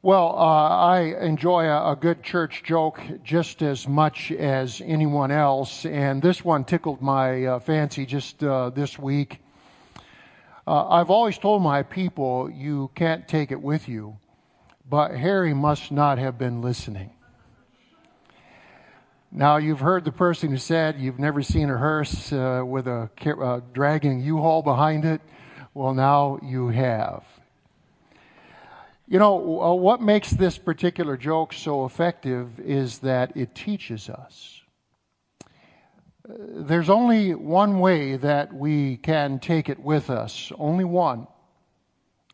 Well, uh, I enjoy a, a, good church joke just as much as anyone else, and this one tickled my uh, fancy just uh, this week. Uh, I've always told my people you can't take it with you, but Harry must not have been listening. Now, you've heard the person who said you've never seen a hearse uh, with a dragging U-Haul behind it. Well, now you have. You know, uh, what makes this particular joke so effective is that it teaches us. Uh, there's only one way that we can take it with us, only one.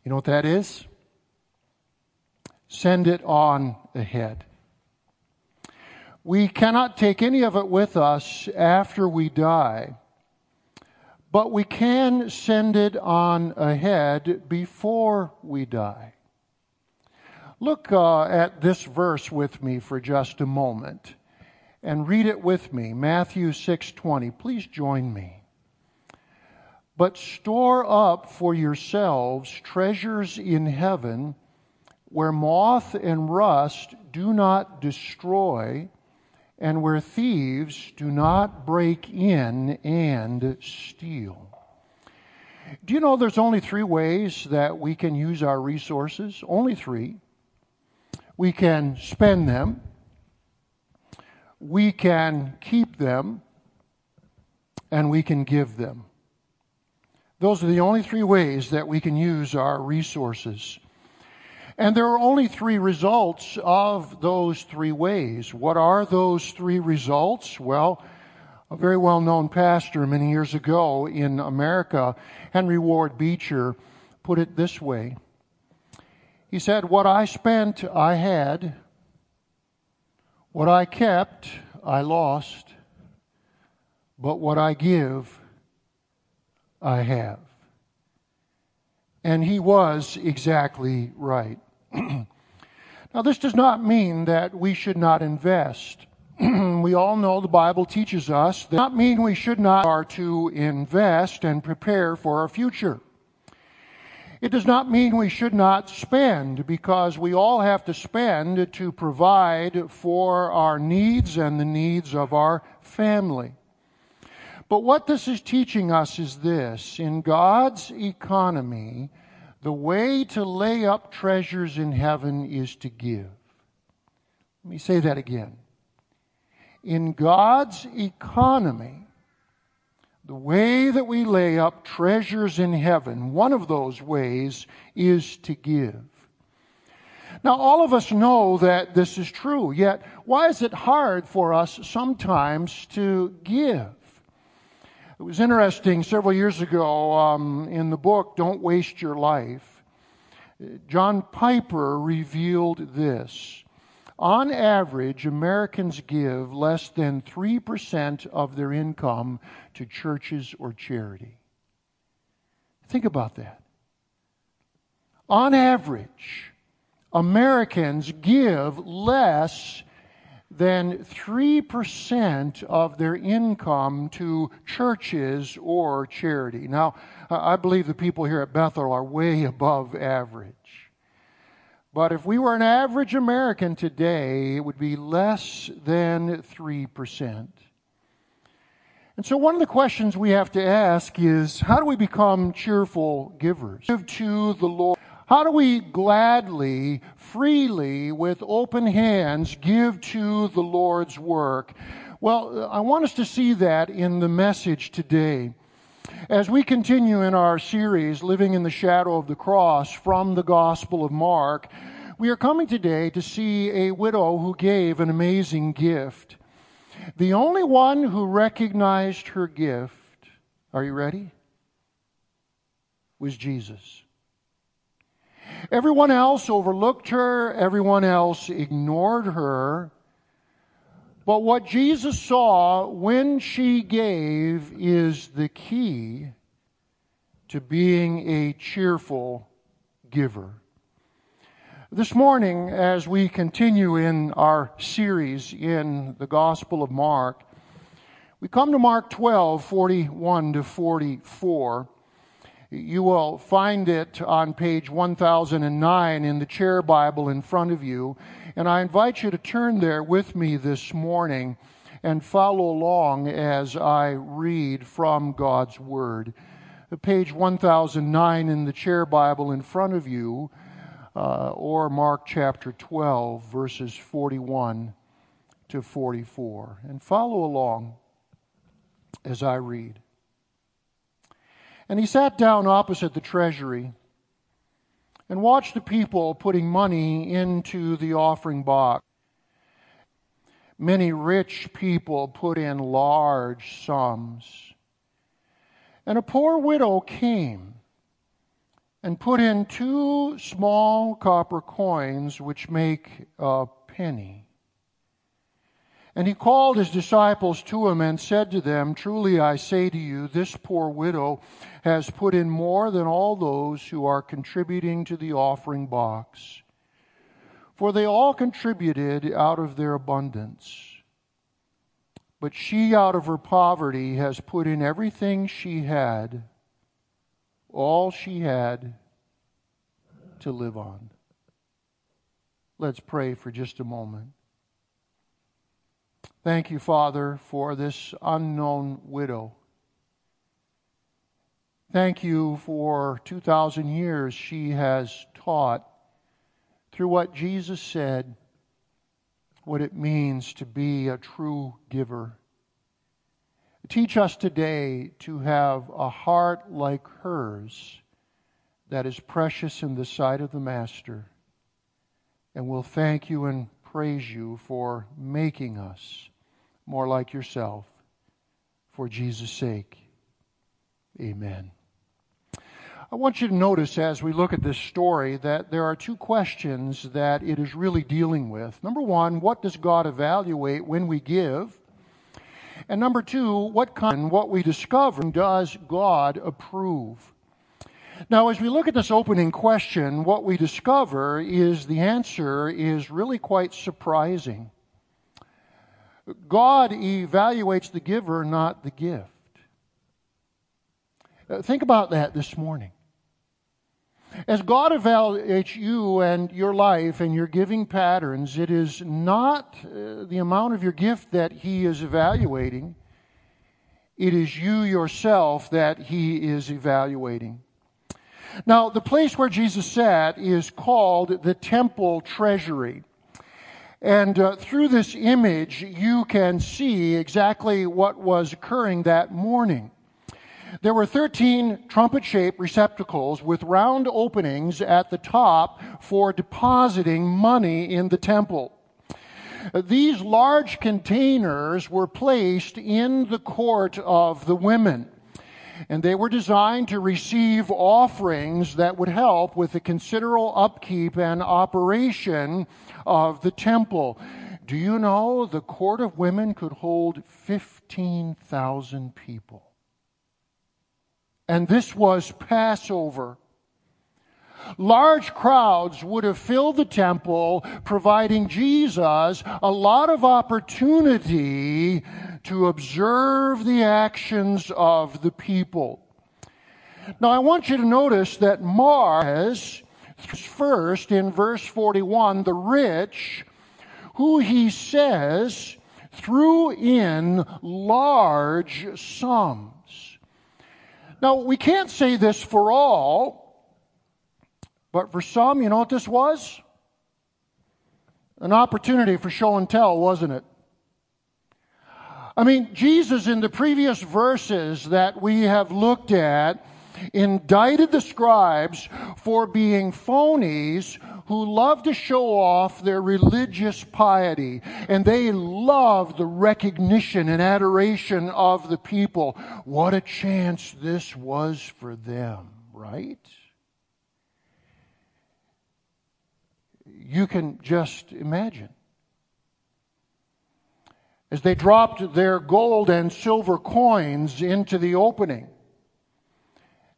You know what that is? Send it on ahead. We cannot take any of it with us after we die, but we can send it on ahead before we die. Look uh, at this verse with me for just a moment and read it with me. Matthew 6:20. Please join me. But store up for yourselves treasures in heaven where moth and rust do not destroy and where thieves do not break in and steal. Do you know there's only three ways that we can use our resources? Only three we can spend them, we can keep them, and we can give them. Those are the only three ways that we can use our resources. And there are only three results of those three ways. What are those three results? Well, a very well known pastor many years ago in America, Henry Ward Beecher, put it this way he said, What I spent, I had. What I kept, I lost. But what I give, I have. And he was exactly right. now, this does not mean that we should not invest. we all know the Bible teaches us that not mean we should not are to invest and prepare for our future. It does not mean we should not spend because we all have to spend to provide for our needs and the needs of our family. But what this is teaching us is this in God's economy, the way to lay up treasures in heaven is to give. Let me say that again. In God's economy, the way that we lay up treasures in heaven, one of those ways is to give. Now, all of us know that this is true, yet why is it hard for us sometimes to give? It was interesting several years ago um, in the book, Don't Waste Your Life. John Piper revealed this. On average, Americans give less than 3% of their income to churches or charity. Think about that. On average, Americans give less than 3% of their income to churches or charity. Now, I believe the people here at Bethel are way above average. But if we were an average American today, it would be less than 3%. And so, one of the questions we have to ask is how do we become cheerful givers? Give to the Lord. How do we gladly, freely, with open hands, give to the Lord's work? Well, I want us to see that in the message today. As we continue in our series, Living in the Shadow of the Cross, from the Gospel of Mark, we are coming today to see a widow who gave an amazing gift. The only one who recognized her gift, are you ready? Was Jesus. Everyone else overlooked her, everyone else ignored her. But what Jesus saw when she gave is the key to being a cheerful giver. This morning, as we continue in our series in the Gospel of Mark, we come to Mark 12, 41 to 44. You will find it on page 1009 in the chair Bible in front of you. And I invite you to turn there with me this morning and follow along as I read from God's Word. Page 1009 in the chair Bible in front of you, uh, or Mark chapter 12, verses 41 to 44. And follow along as I read. And he sat down opposite the treasury and watch the people putting money into the offering box. Many rich people put in large sums. And a poor widow came and put in two small copper coins, which make a penny. And he called his disciples to him and said to them, Truly I say to you, this poor widow has put in more than all those who are contributing to the offering box. For they all contributed out of their abundance. But she, out of her poverty, has put in everything she had, all she had to live on. Let's pray for just a moment. Thank you, Father, for this unknown widow. Thank you for 2,000 years she has taught through what Jesus said what it means to be a true giver. Teach us today to have a heart like hers that is precious in the sight of the Master. And we'll thank you and praise you for making us more like yourself. For Jesus' sake, amen. I want you to notice as we look at this story that there are two questions that it is really dealing with. Number one, what does God evaluate when we give? And number two, what kind, what we discover does God approve? Now, as we look at this opening question, what we discover is the answer is really quite surprising. God evaluates the giver, not the gift. Uh, think about that this morning. As God evaluates you and your life and your giving patterns, it is not uh, the amount of your gift that He is evaluating, it is you yourself that He is evaluating. Now, the place where Jesus sat is called the temple treasury. And uh, through this image, you can see exactly what was occurring that morning. There were 13 trumpet shaped receptacles with round openings at the top for depositing money in the temple. These large containers were placed in the court of the women and they were designed to receive offerings that would help with the considerable upkeep and operation of the temple. Do you know the court of women could hold 15,000 people? And this was Passover. Large crowds would have filled the temple, providing Jesus a lot of opportunity to observe the actions of the people. Now, I want you to notice that Mark's, first in verse 41, the rich, who he says threw in large sums. Now, we can't say this for all, but for some, you know what this was? An opportunity for show and tell, wasn't it? I mean, Jesus, in the previous verses that we have looked at, indicted the scribes for being phonies who love to show off their religious piety. And they love the recognition and adoration of the people. What a chance this was for them, right? You can just imagine as they dropped their gold and silver coins into the opening.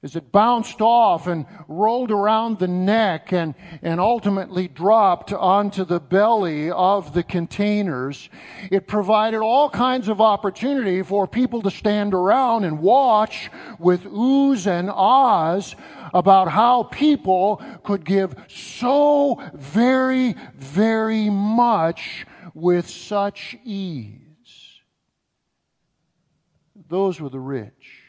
As it bounced off and rolled around the neck and, and ultimately dropped onto the belly of the containers, it provided all kinds of opportunity for people to stand around and watch with oohs and ahs about how people could give so very, very much with such ease. Those were the rich.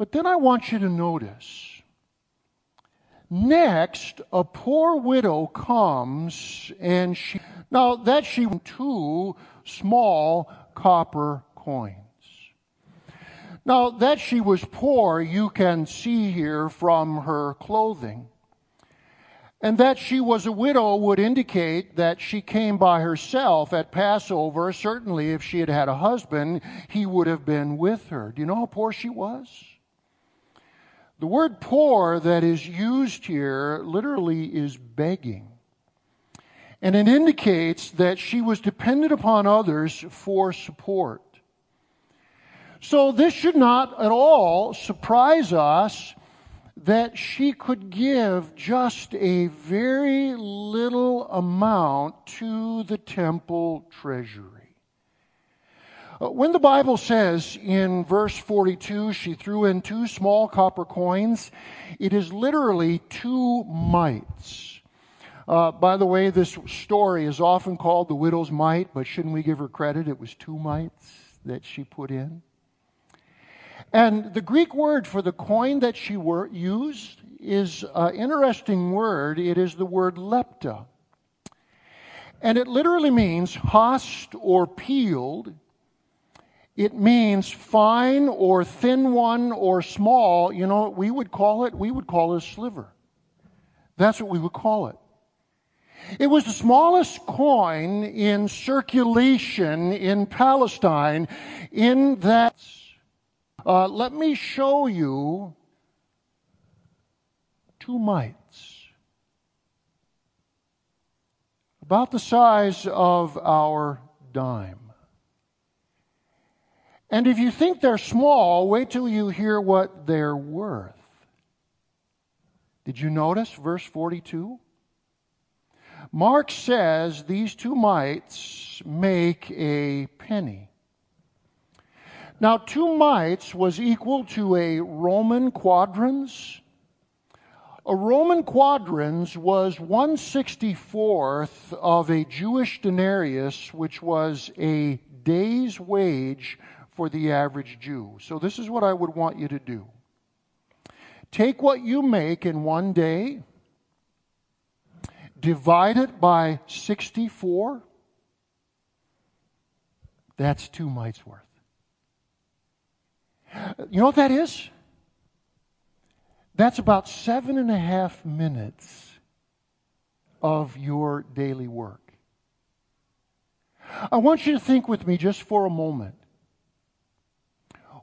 But then I want you to notice. Next, a poor widow comes and she, now that she, two small copper coins. Now, that she was poor, you can see here from her clothing. And that she was a widow would indicate that she came by herself at Passover. Certainly, if she had had a husband, he would have been with her. Do you know how poor she was? The word poor that is used here literally is begging. And it indicates that she was dependent upon others for support. So this should not at all surprise us that she could give just a very little amount to the temple treasury. Uh, when the Bible says in verse 42 she threw in two small copper coins, it is literally two mites. Uh, by the way, this story is often called the widow's mite, but shouldn't we give her credit? It was two mites that she put in. And the Greek word for the coin that she used is an interesting word. It is the word lepta. And it literally means husked or peeled. It means fine or thin one or small. You know what we would call it? We would call it a sliver. That's what we would call it. It was the smallest coin in circulation in Palestine in that uh, let me show you two mites. About the size of our dime. And if you think they're small, wait till you hear what they're worth. Did you notice verse 42? Mark says these two mites make a penny. Now, two mites was equal to a Roman quadrans. A Roman quadrans was 164th of a Jewish denarius, which was a day's wage for the average Jew. So, this is what I would want you to do take what you make in one day, divide it by 64. That's two mites worth. You know what that is? That's about seven and a half minutes of your daily work. I want you to think with me just for a moment.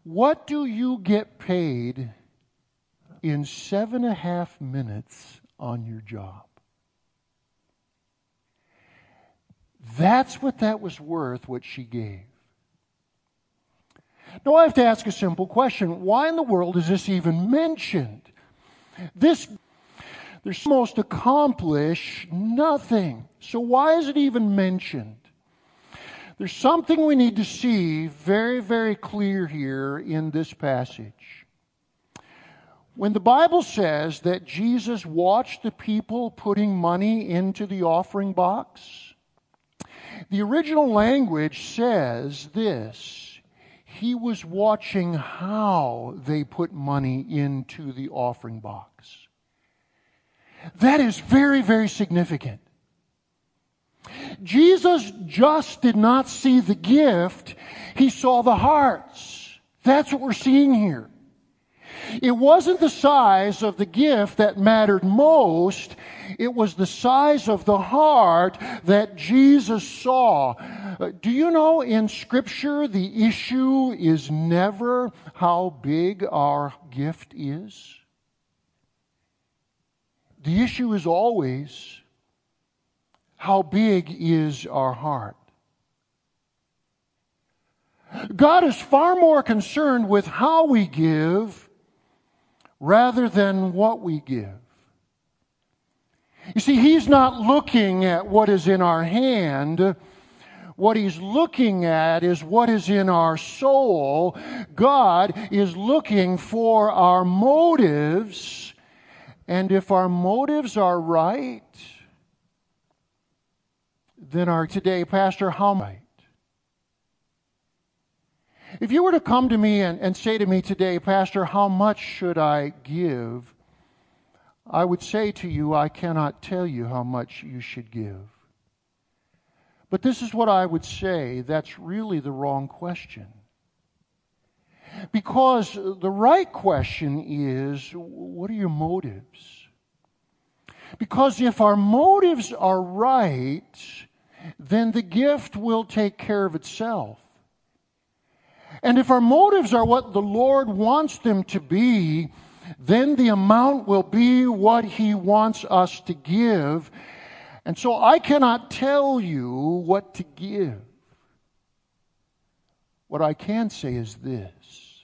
What do you get paid in seven and a half minutes on your job? That's what that was worth, what she gave. Now I have to ask a simple question. Why in the world is this even mentioned? This, there's most accomplish nothing. So why is it even mentioned? There's something we need to see very, very clear here in this passage. When the Bible says that Jesus watched the people putting money into the offering box, the original language says this he was watching how they put money into the offering box. That is very, very significant. Jesus just did not see the gift, he saw the hearts. That's what we're seeing here. It wasn't the size of the gift that mattered most. It was the size of the heart that Jesus saw. Uh, do you know in Scripture the issue is never how big our gift is? The issue is always how big is our heart. God is far more concerned with how we give rather than what we give. You see, He's not looking at what is in our hand. What He's looking at is what is in our soul. God is looking for our motives. And if our motives are right, then our today, Pastor, how right? If you were to come to me and, and say to me today, Pastor, how much should I give? I would say to you, I cannot tell you how much you should give. But this is what I would say that's really the wrong question. Because the right question is what are your motives? Because if our motives are right, then the gift will take care of itself. And if our motives are what the Lord wants them to be, then the amount will be what He wants us to give. And so I cannot tell you what to give. What I can say is this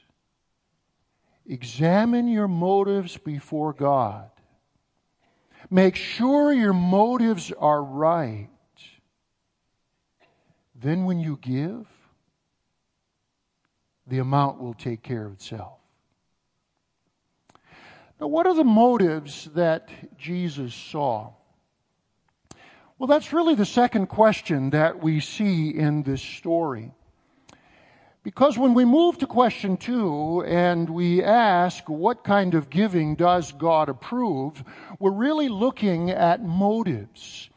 examine your motives before God. Make sure your motives are right. Then, when you give, the amount will take care of itself. Now, what are the motives that Jesus saw? Well, that's really the second question that we see in this story. Because when we move to question two and we ask, what kind of giving does God approve? We're really looking at motives.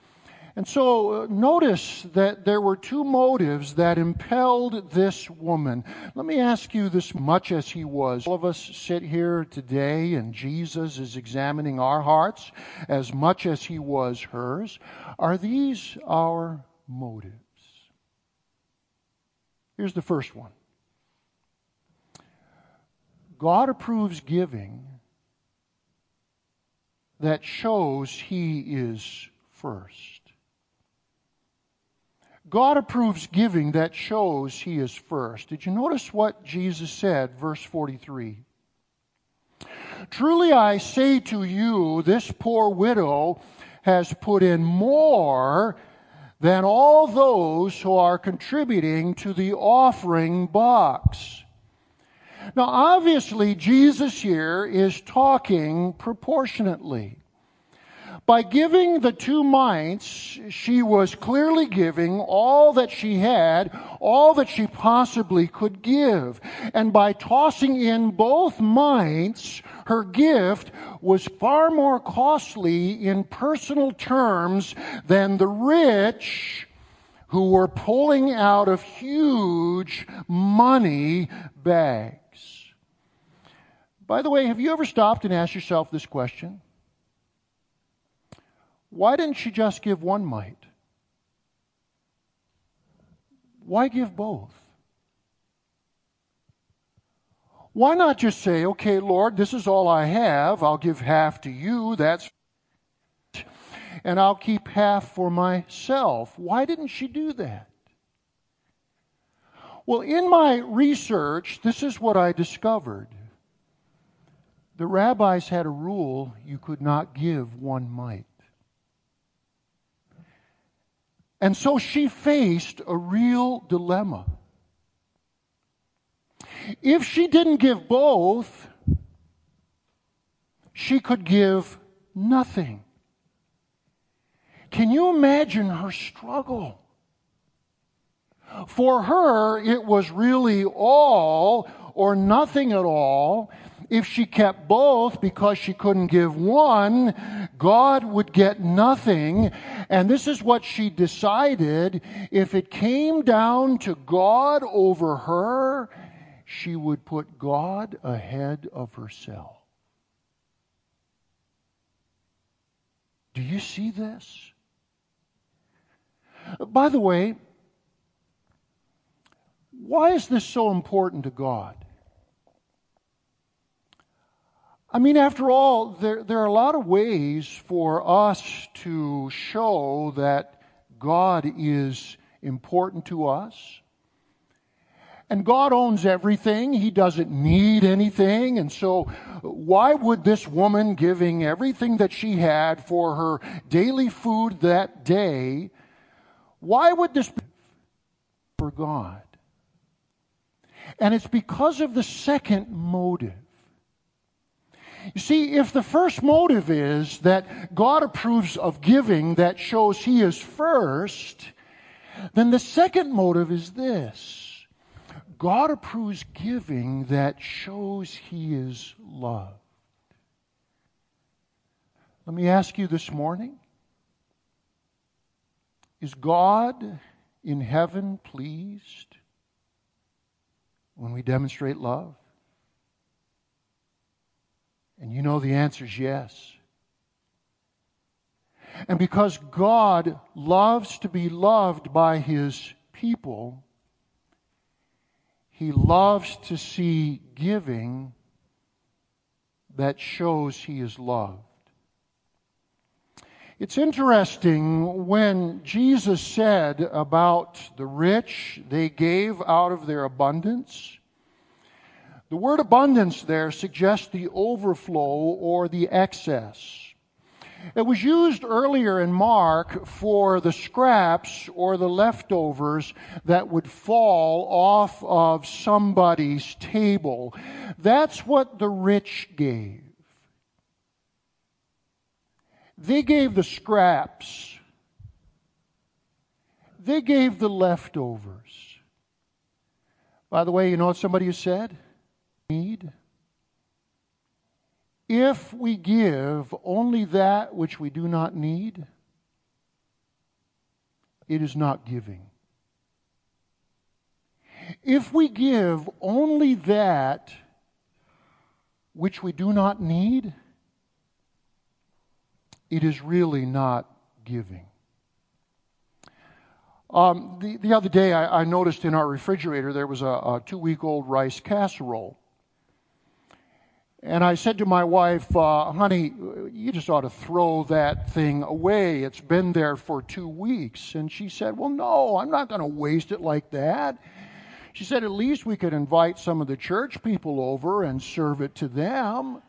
And so uh, notice that there were two motives that impelled this woman. Let me ask you this much as he was. All of us sit here today and Jesus is examining our hearts as much as he was hers. Are these our motives? Here's the first one God approves giving that shows he is first. God approves giving that shows He is first. Did you notice what Jesus said, verse 43? Truly I say to you, this poor widow has put in more than all those who are contributing to the offering box. Now, obviously, Jesus here is talking proportionately. By giving the two mites, she was clearly giving all that she had, all that she possibly could give. And by tossing in both mites, her gift was far more costly in personal terms than the rich who were pulling out of huge money bags. By the way, have you ever stopped and asked yourself this question? Why didn't she just give one mite? Why give both? Why not just say, okay, Lord, this is all I have. I'll give half to you. That's and I'll keep half for myself. Why didn't she do that? Well, in my research, this is what I discovered. The rabbis had a rule you could not give one mite. And so she faced a real dilemma. If she didn't give both, she could give nothing. Can you imagine her struggle? For her, it was really all or nothing at all. If she kept both because she couldn't give one, God would get nothing. And this is what she decided. If it came down to God over her, she would put God ahead of herself. Do you see this? By the way, why is this so important to God? I mean, after all, there, there are a lot of ways for us to show that God is important to us. And God owns everything. He doesn't need anything. And so why would this woman giving everything that she had for her daily food that day, why would this be for God? And it's because of the second motive. You see, if the first motive is that God approves of giving that shows He is first, then the second motive is this God approves giving that shows He is loved. Let me ask you this morning Is God in heaven pleased when we demonstrate love? And you know the answer is yes. And because God loves to be loved by His people, he loves to see giving that shows he is loved. It's interesting when Jesus said about the rich, they gave out of their abundance. The word abundance there suggests the overflow or the excess. It was used earlier in Mark for the scraps or the leftovers that would fall off of somebody's table. That's what the rich gave. They gave the scraps. They gave the leftovers. By the way, you know what somebody said? Need. If we give only that which we do not need, it is not giving. If we give only that which we do not need, it is really not giving. Um, the, the other day, I, I, noticed in our refrigerator there was a, a two week old rice casserole. And I said to my wife, uh, honey, you just ought to throw that thing away. It's been there for two weeks. And she said, well, no, I'm not going to waste it like that. She said, at least we could invite some of the church people over and serve it to them.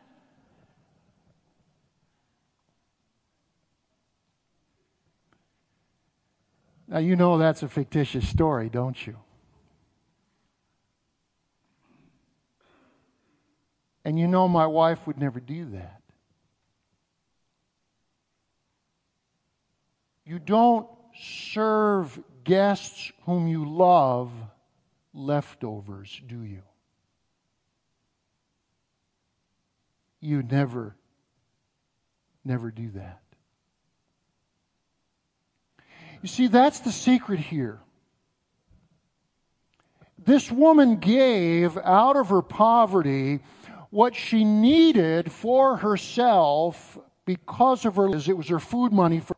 Now, you know that's a fictitious story, don't you? And you know, my wife would never do that. You don't serve guests whom you love leftovers, do you? You never, never do that. You see, that's the secret here. This woman gave out of her poverty what she needed for herself because of her it was her food money for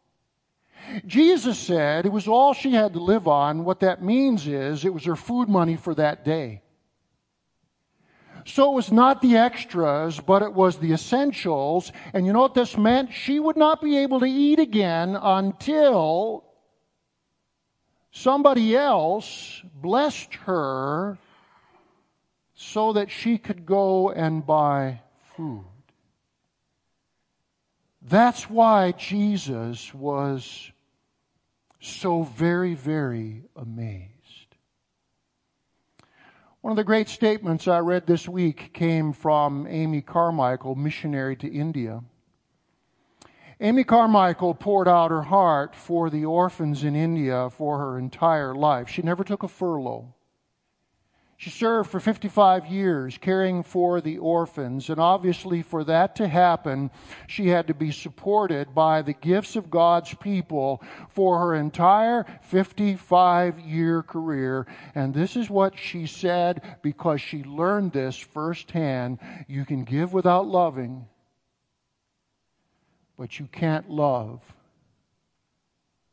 Jesus said it was all she had to live on. What that means is it was her food money for that day. So it was not the extras, but it was the essentials. And you know what this meant? She would not be able to eat again until somebody else blessed her so that she could go and buy food. That's why Jesus was so very, very amazed. One of the great statements I read this week came from Amy Carmichael, missionary to India. Amy Carmichael poured out her heart for the orphans in India for her entire life. She never took a furlough. She served for 55 years caring for the orphans, and obviously, for that to happen, she had to be supported by the gifts of God's people for her entire 55 year career. And this is what she said because she learned this firsthand. You can give without loving, but you can't love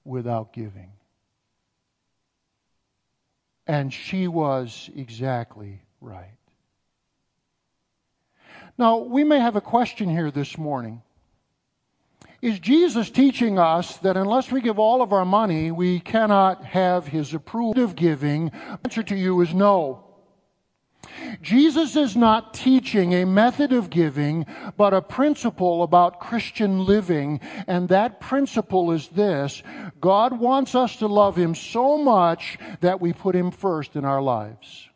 without giving. And she was exactly right. Now, we may have a question here this morning. Is Jesus teaching us that unless we give all of our money, we cannot have his approval of giving? The answer to you is no. Jesus is not teaching a method of giving, but a principle about Christian living. And that principle is this God wants us to love Him so much that we put Him first in our lives.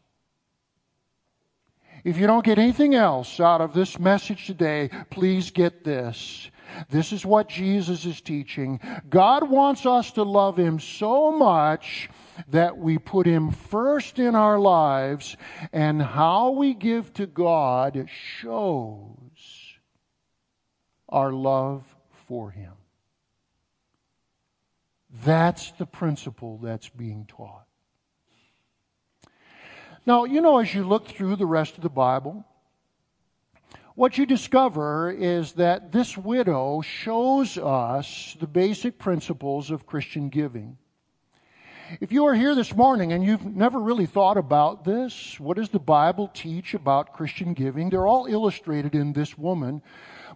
If you don't get anything else out of this message today, please get this. This is what Jesus is teaching. God wants us to love Him so much that we put Him first in our lives, and how we give to God shows our love for Him. That's the principle that's being taught. Now, you know, as you look through the rest of the Bible, what you discover is that this widow shows us the basic principles of Christian giving. If you are here this morning and you've never really thought about this, what does the Bible teach about Christian giving? They're all illustrated in this woman.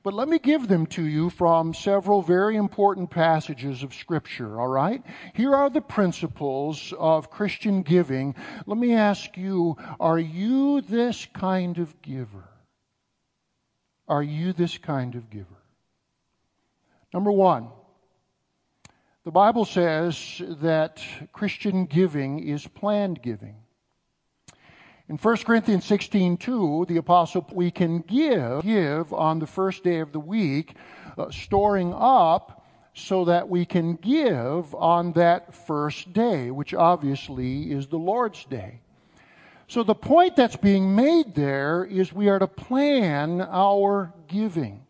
But let me give them to you from several very important passages of Scripture, all right? Here are the principles of Christian giving. Let me ask you, are you this kind of giver? Are you this kind of giver? Number one, the Bible says that Christian giving is planned giving. In 1 Corinthians 16 2, the apostle, we can give, give on the first day of the week, uh, storing up so that we can give on that first day, which obviously is the Lord's day. So the point that's being made there is we are to plan our giving.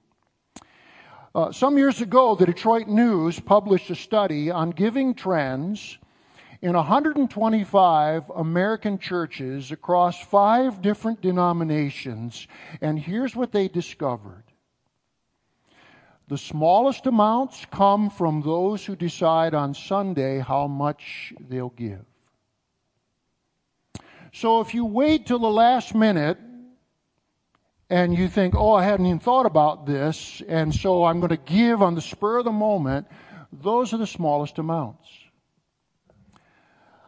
Uh, some years ago, the Detroit News published a study on giving trends in 125 American churches across five different denominations, and here's what they discovered. The smallest amounts come from those who decide on Sunday how much they'll give. So if you wait till the last minute and you think, oh, I hadn't even thought about this, and so I'm going to give on the spur of the moment, those are the smallest amounts.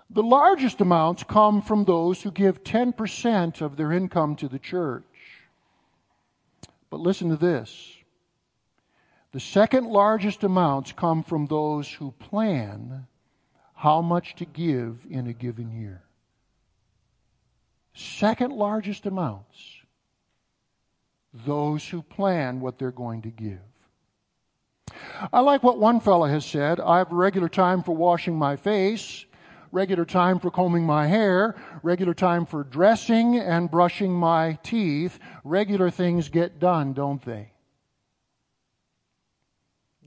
The largest amounts come from those who give 10% of their income to the church. But listen to this. The second largest amounts come from those who plan how much to give in a given year second largest amounts those who plan what they're going to give. I like what one fellow has said. I have regular time for washing my face, regular time for combing my hair, regular time for dressing and brushing my teeth. Regular things get done, don't they?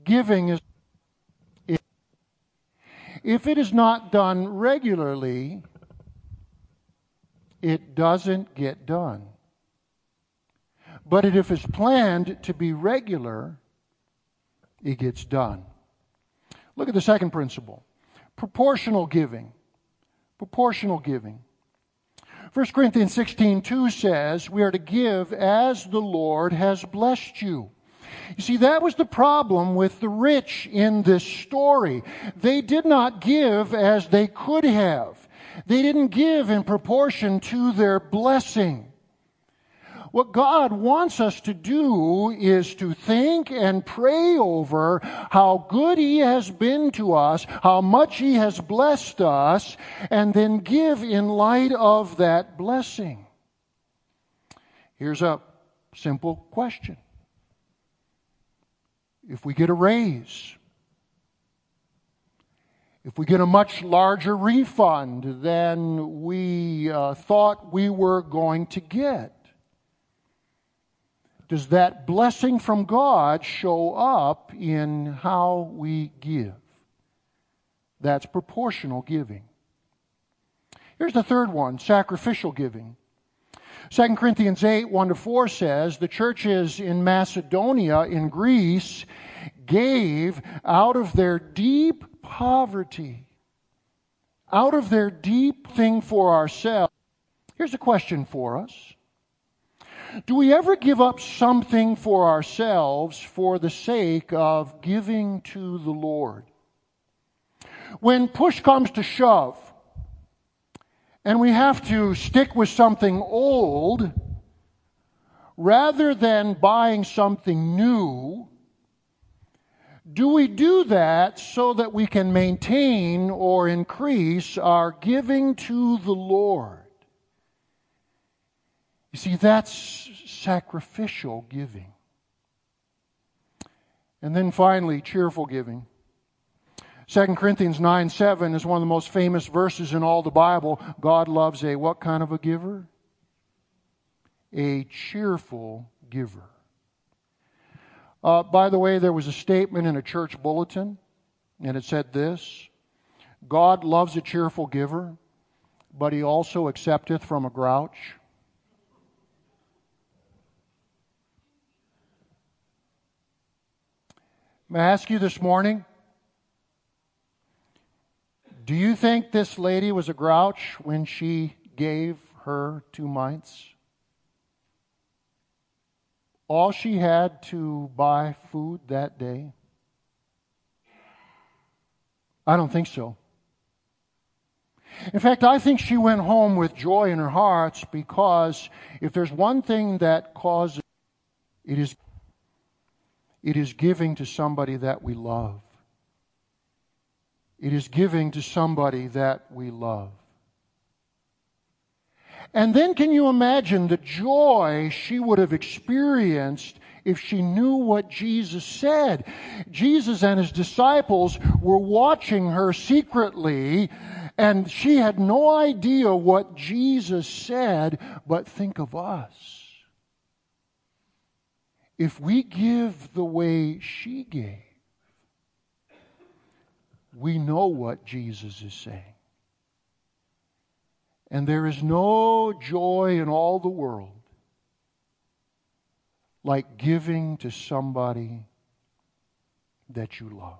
Giving is. If it is not done regularly, it doesn't get done. But if it's planned to be regular, it gets done. Look at the second principle proportional giving. Proportional giving. 1 Corinthians 16 2 says, We are to give as the Lord has blessed you. You see, that was the problem with the rich in this story. They did not give as they could have. They didn't give in proportion to their blessing. What God wants us to do is to think and pray over how good He has been to us, how much He has blessed us, and then give in light of that blessing. Here's a simple question. If we get a raise, if we get a much larger refund than we uh, thought we were going to get, does that blessing from God show up in how we give? That's proportional giving. Here's the third one sacrificial giving. 2 Corinthians 8, 1 to 4 says, The churches in Macedonia, in Greece, gave out of their deep poverty, out of their deep thing for ourselves. Here's a question for us Do we ever give up something for ourselves for the sake of giving to the Lord? When push comes to shove, and we have to stick with something old rather than buying something new, do we do that so that we can maintain or increase our giving to the Lord? You see, that's sacrificial giving. And then finally, cheerful giving. 2 Corinthians 9 7 is one of the most famous verses in all the Bible. God loves a what kind of a giver? A cheerful giver. Uh, by the way, there was a statement in a church bulletin, and it said this God loves a cheerful giver, but he also accepteth from a grouch. May I ask you this morning? Do you think this lady was a grouch when she gave her two mites? All she had to buy food that day? I don't think so. In fact, I think she went home with joy in her heart because if there's one thing that causes it is it is giving to somebody that we love. It is giving to somebody that we love. And then can you imagine the joy she would have experienced if she knew what Jesus said? Jesus and his disciples were watching her secretly, and she had no idea what Jesus said, but think of us if we give the way she gave, we know what Jesus is saying. And there is no joy in all the world like giving to somebody that you love.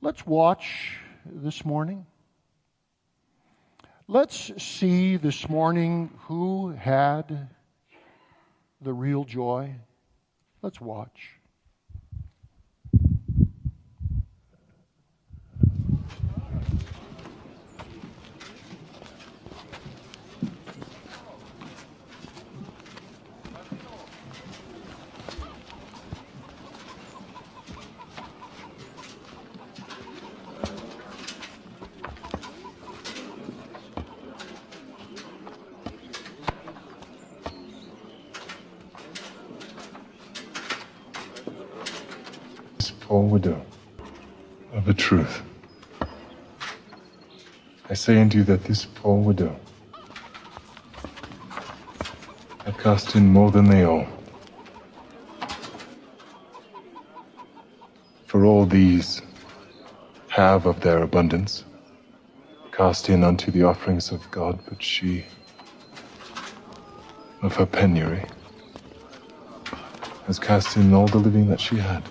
Let's watch this morning. Let's see this morning who had the real joy? Let's watch. poor widow of a truth. I say unto you that this poor widow hath cast in more than they all. For all these have of their abundance cast in unto the offerings of God, but she of her penury has cast in all the living that she had.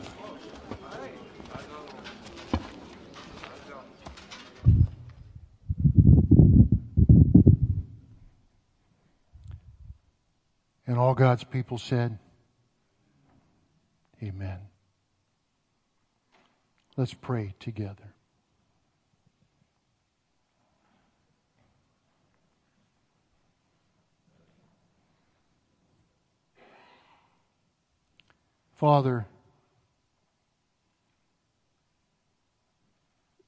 all God's people said, Amen. Let's pray together. Father,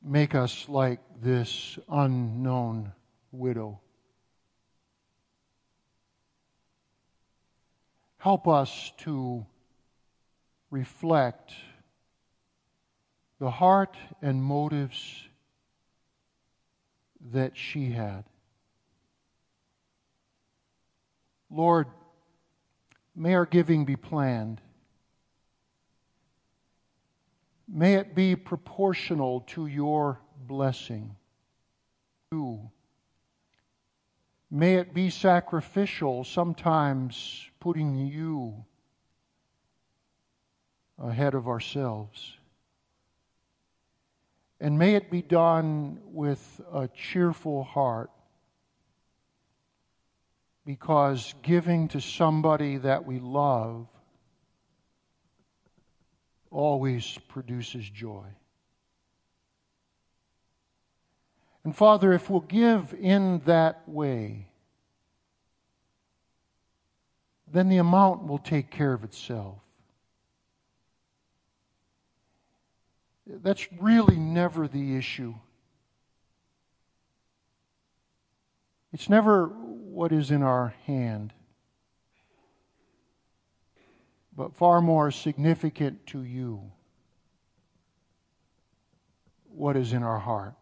make us like this unknown widow. Help us to reflect the heart and motives that she had. Lord, may our giving be planned. May it be proportional to your blessing. May it be sacrificial, sometimes putting you ahead of ourselves. And may it be done with a cheerful heart because giving to somebody that we love always produces joy. And Father, if we'll give in that way, then the amount will take care of itself. That's really never the issue. It's never what is in our hand, but far more significant to you what is in our heart.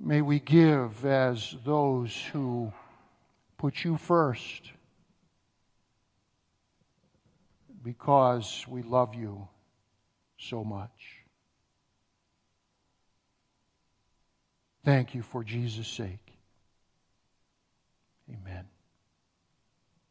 May we give as those who put you first because we love you so much. Thank you for Jesus' sake. Amen.